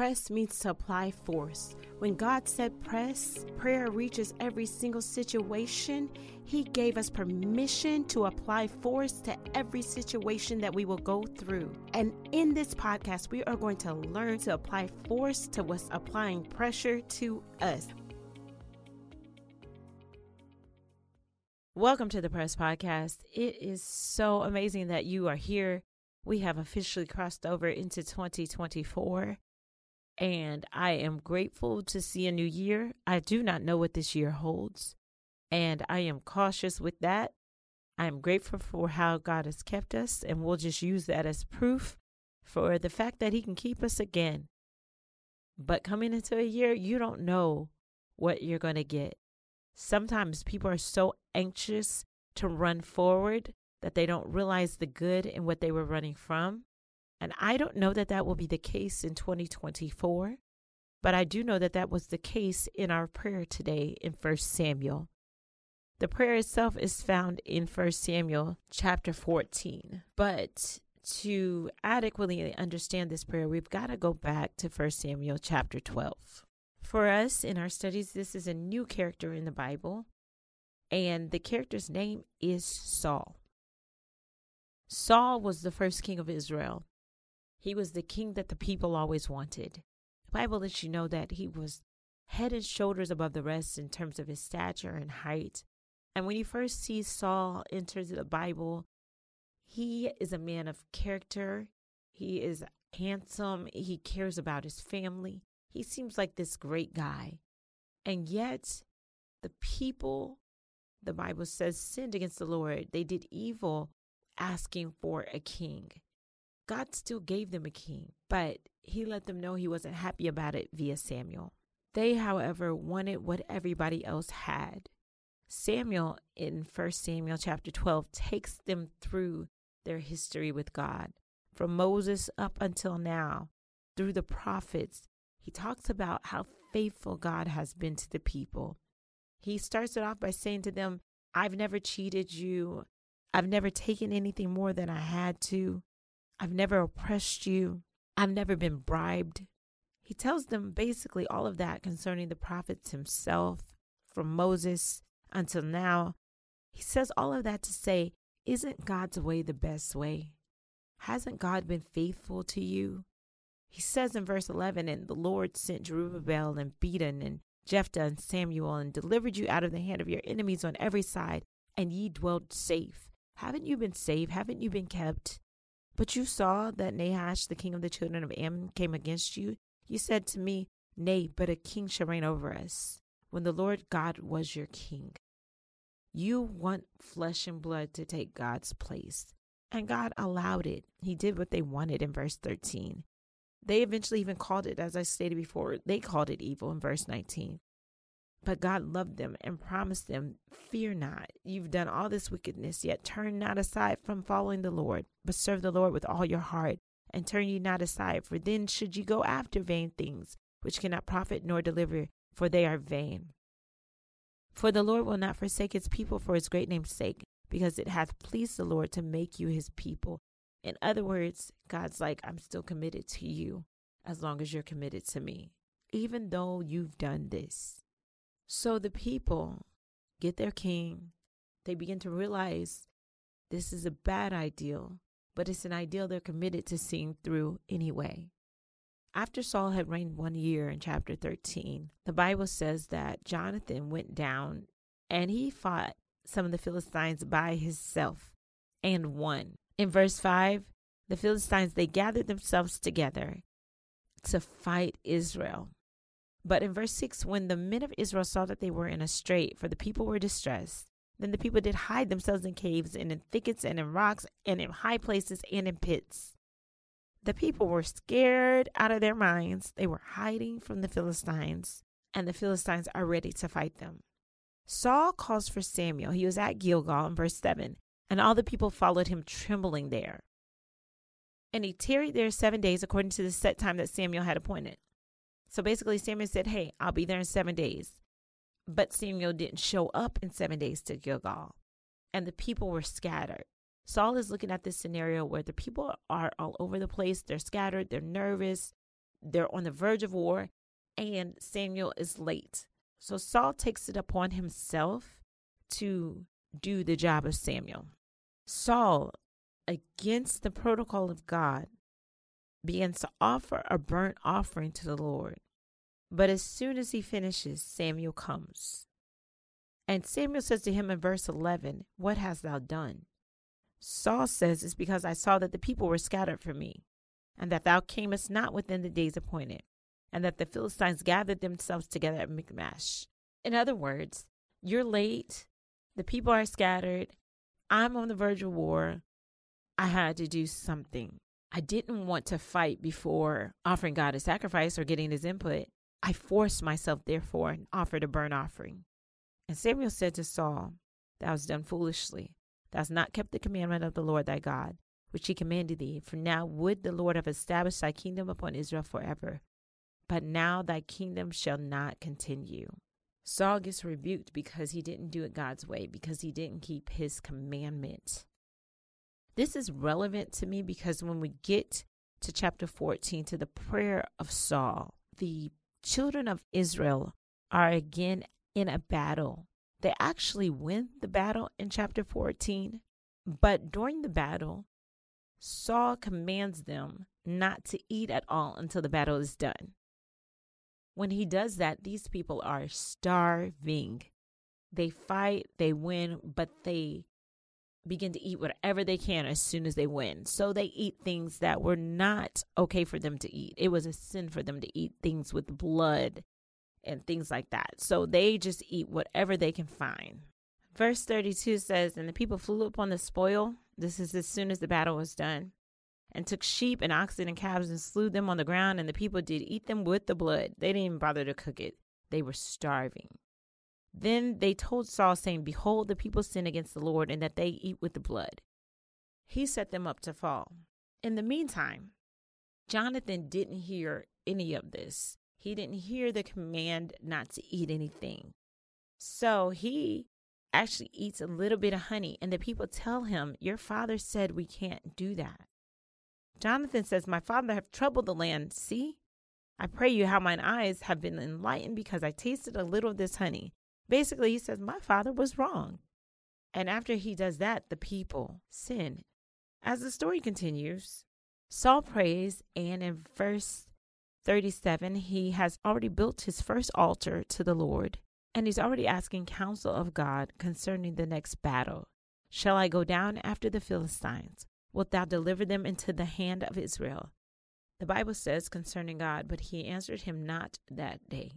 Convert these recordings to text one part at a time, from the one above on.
Press means to apply force. When God said press, prayer reaches every single situation. He gave us permission to apply force to every situation that we will go through. And in this podcast, we are going to learn to apply force to what's applying pressure to us. Welcome to the Press Podcast. It is so amazing that you are here. We have officially crossed over into 2024 and I am grateful to see a new year. I do not know what this year holds, and I am cautious with that. I am grateful for how God has kept us, and we'll just use that as proof for the fact that He can keep us again. But coming into a year, you don't know what you're going to get. Sometimes people are so anxious to run forward that they don't realize the good in what they were running from. And I don't know that that will be the case in 2024, but I do know that that was the case in our prayer today in 1 Samuel. The prayer itself is found in 1 Samuel chapter 14. But to adequately understand this prayer, we've got to go back to 1 Samuel chapter 12. For us in our studies, this is a new character in the Bible, and the character's name is Saul. Saul was the first king of Israel. He was the king that the people always wanted. The Bible lets you know that he was head and shoulders above the rest in terms of his stature and height. And when you first see Saul enter the Bible, he is a man of character. He is handsome. He cares about his family. He seems like this great guy. And yet, the people, the Bible says, sinned against the Lord. They did evil asking for a king. God still gave them a king, but he let them know he wasn't happy about it via Samuel. They, however, wanted what everybody else had. Samuel in 1 Samuel chapter 12 takes them through their history with God. From Moses up until now, through the prophets, he talks about how faithful God has been to the people. He starts it off by saying to them, I've never cheated you. I've never taken anything more than I had to. I've never oppressed you. I've never been bribed. He tells them basically all of that concerning the prophets himself, from Moses until now. He says all of that to say, isn't God's way the best way? Hasn't God been faithful to you? He says in verse 11, And the Lord sent Jerubbaal and Bedan and Jephthah and Samuel and delivered you out of the hand of your enemies on every side, and ye dwelt safe. Haven't you been safe? Haven't you been kept? But you saw that Nahash, the king of the children of Ammon, came against you. You said to me, Nay, but a king shall reign over us, when the Lord God was your king. You want flesh and blood to take God's place. And God allowed it. He did what they wanted in verse 13. They eventually even called it, as I stated before, they called it evil in verse 19. But God loved them and promised them, Fear not, you've done all this wickedness, yet turn not aside from following the Lord, but serve the Lord with all your heart, and turn ye not aside, for then should ye go after vain things, which cannot profit nor deliver, for they are vain. For the Lord will not forsake his people for his great name's sake, because it hath pleased the Lord to make you his people. In other words, God's like, I'm still committed to you as long as you're committed to me, even though you've done this. So the people get their king. They begin to realize this is a bad ideal, but it's an ideal they're committed to seeing through anyway. After Saul had reigned one year in chapter 13, the Bible says that Jonathan went down and he fought some of the Philistines by himself and won. In verse 5, the Philistines they gathered themselves together to fight Israel. But in verse 6, when the men of Israel saw that they were in a strait, for the people were distressed, then the people did hide themselves in caves and in thickets and in rocks and in high places and in pits. The people were scared out of their minds. They were hiding from the Philistines, and the Philistines are ready to fight them. Saul calls for Samuel. He was at Gilgal in verse 7, and all the people followed him trembling there. And he tarried there seven days according to the set time that Samuel had appointed. So basically, Samuel said, Hey, I'll be there in seven days. But Samuel didn't show up in seven days to Gilgal, and the people were scattered. Saul is looking at this scenario where the people are all over the place. They're scattered, they're nervous, they're on the verge of war, and Samuel is late. So Saul takes it upon himself to do the job of Samuel. Saul, against the protocol of God, begins to offer a burnt offering to the Lord. But as soon as he finishes, Samuel comes. And Samuel says to him in verse 11, What hast thou done? Saul says, It's because I saw that the people were scattered from me, and that thou camest not within the days appointed, and that the Philistines gathered themselves together at Michmash. In other words, you're late, the people are scattered, I'm on the verge of war. I had to do something. I didn't want to fight before offering God a sacrifice or getting his input. I forced myself, therefore, and offered a burnt offering. And Samuel said to Saul, Thou hast done foolishly. Thou hast not kept the commandment of the Lord thy God, which he commanded thee. For now would the Lord have established thy kingdom upon Israel forever. But now thy kingdom shall not continue. Saul gets rebuked because he didn't do it God's way, because he didn't keep his commandment. This is relevant to me because when we get to chapter 14, to the prayer of Saul, the children of Israel are again in a battle. They actually win the battle in chapter 14, but during the battle, Saul commands them not to eat at all until the battle is done. When he does that, these people are starving. They fight, they win, but they begin to eat whatever they can as soon as they win. So they eat things that were not okay for them to eat. It was a sin for them to eat things with blood and things like that. So they just eat whatever they can find. Verse 32 says, And the people flew upon the spoil. This is as soon as the battle was done. And took sheep and oxen and calves and slew them on the ground. And the people did eat them with the blood. They didn't even bother to cook it. They were starving. Then they told Saul, saying, Behold, the people sin against the Lord, and that they eat with the blood. He set them up to fall. In the meantime, Jonathan didn't hear any of this. He didn't hear the command not to eat anything. So he actually eats a little bit of honey, and the people tell him, Your father said we can't do that. Jonathan says, My father have troubled the land. See, I pray you how mine eyes have been enlightened because I tasted a little of this honey. Basically, he says, My father was wrong. And after he does that, the people sin. As the story continues, Saul prays, and in verse 37, he has already built his first altar to the Lord, and he's already asking counsel of God concerning the next battle. Shall I go down after the Philistines? Wilt thou deliver them into the hand of Israel? The Bible says concerning God, but he answered him not that day.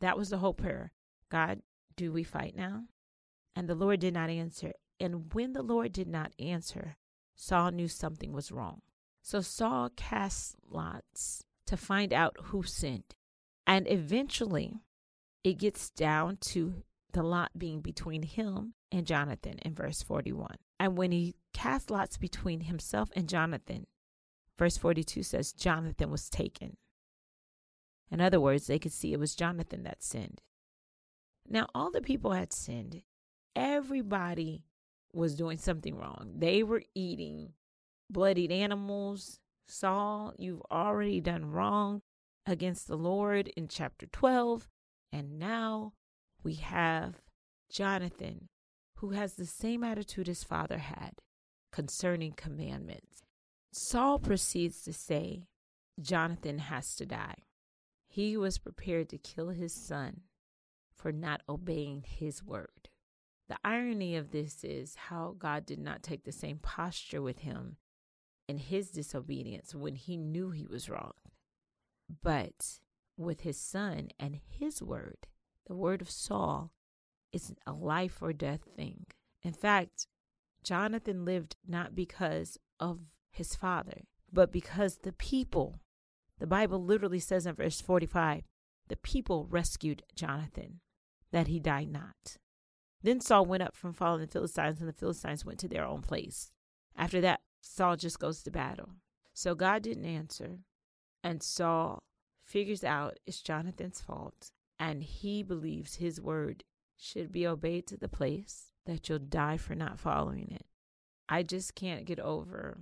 That was the whole prayer. God, do we fight now? And the Lord did not answer. And when the Lord did not answer, Saul knew something was wrong. So Saul cast lots to find out who sinned. And eventually, it gets down to the lot being between him and Jonathan in verse 41. And when he cast lots between himself and Jonathan, verse 42 says, Jonathan was taken. In other words, they could see it was Jonathan that sinned. Now, all the people had sinned. Everybody was doing something wrong. They were eating bloodied animals. Saul, you've already done wrong against the Lord in chapter 12. And now we have Jonathan, who has the same attitude his father had concerning commandments. Saul proceeds to say, Jonathan has to die. He was prepared to kill his son for not obeying his word. The irony of this is how God did not take the same posture with him in his disobedience when he knew he was wrong. But with his son and his word, the word of Saul is a life or death thing. In fact, Jonathan lived not because of his father, but because the people, the Bible literally says in verse 45, the people rescued Jonathan that he died not. Then Saul went up from following the Philistines, and the Philistines went to their own place. After that, Saul just goes to battle. So God didn't answer, and Saul figures out it's Jonathan's fault, and he believes his word should be obeyed to the place that you'll die for not following it. I just can't get over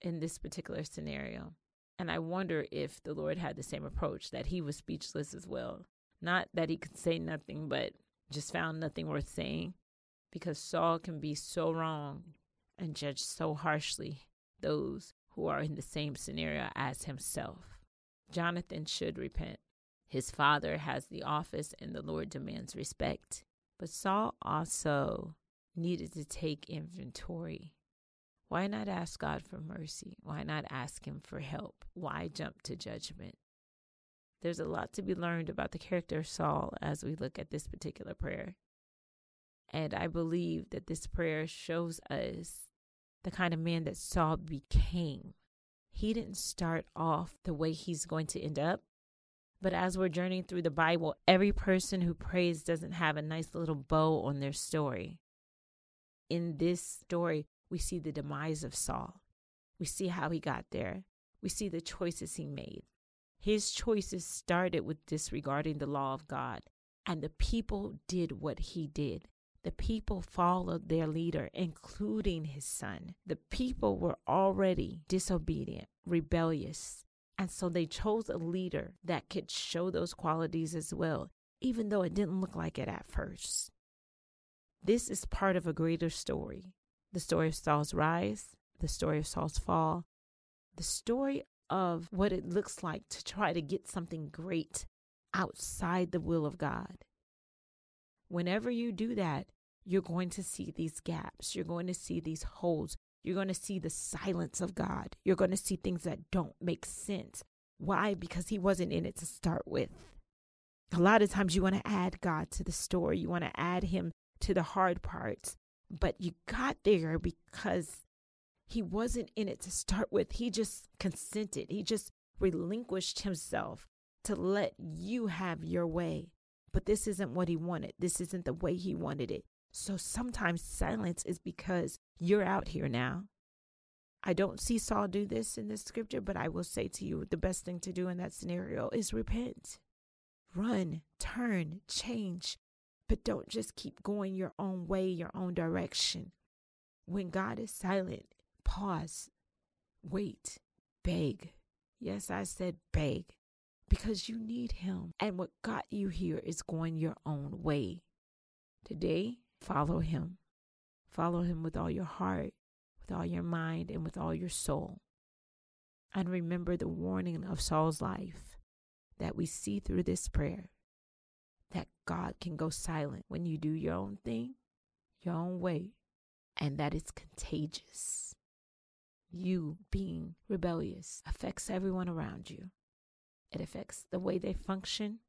in this particular scenario And I wonder if the Lord had the same approach that he was speechless as well. Not that he could say nothing, but just found nothing worth saying. Because Saul can be so wrong and judge so harshly those who are in the same scenario as himself. Jonathan should repent. His father has the office and the Lord demands respect. But Saul also needed to take inventory. Why not ask God for mercy? Why not ask Him for help? Why jump to judgment? There's a lot to be learned about the character of Saul as we look at this particular prayer. And I believe that this prayer shows us the kind of man that Saul became. He didn't start off the way he's going to end up. But as we're journeying through the Bible, every person who prays doesn't have a nice little bow on their story. In this story, we see the demise of Saul. We see how he got there. We see the choices he made. His choices started with disregarding the law of God, and the people did what he did. The people followed their leader, including his son. The people were already disobedient, rebellious, and so they chose a leader that could show those qualities as well, even though it didn't look like it at first. This is part of a greater story the story of Saul's rise, the story of Saul's fall, the story of what it looks like to try to get something great outside the will of God. Whenever you do that, you're going to see these gaps. You're going to see these holes. You're going to see the silence of God. You're going to see things that don't make sense. Why? Because He wasn't in it to start with. A lot of times you want to add God to the story, you want to add Him to the hard parts, but you got there because He wasn't in it to start with. He just consented, He just relinquished Himself to let you have your way. But this isn't what He wanted, this isn't the way He wanted it. So sometimes silence is because you're out here now. I don't see Saul do this in this scripture, but I will say to you the best thing to do in that scenario is repent. Run, turn, change, but don't just keep going your own way, your own direction. When God is silent, pause, wait, beg. Yes, I said beg because you need Him. And what got you here is going your own way. Today, Follow him. Follow him with all your heart, with all your mind, and with all your soul. And remember the warning of Saul's life that we see through this prayer that God can go silent when you do your own thing, your own way, and that it's contagious. You being rebellious affects everyone around you. It affects the way they function,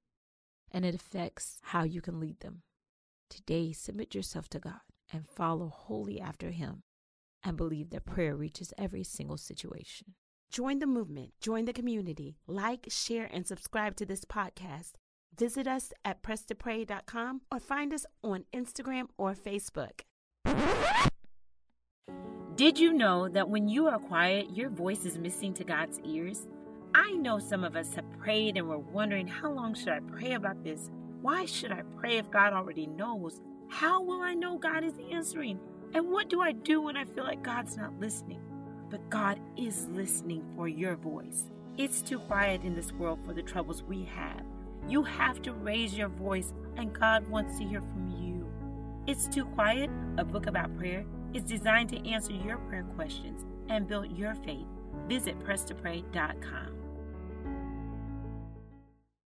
and it affects how you can lead them. Today, submit yourself to God and follow wholly after Him and believe that prayer reaches every single situation. Join the movement, join the community, like, share, and subscribe to this podcast. Visit us at presstopray.com or find us on Instagram or Facebook. Did you know that when you are quiet, your voice is missing to God's ears? I know some of us have prayed and were wondering how long should I pray about this? Why should I pray if God already knows? How will I know God is answering? And what do I do when I feel like God's not listening? But God is listening for your voice. It's too quiet in this world for the troubles we have. You have to raise your voice, and God wants to hear from you. It's Too Quiet, a book about prayer, is designed to answer your prayer questions and build your faith. Visit presstopray.com.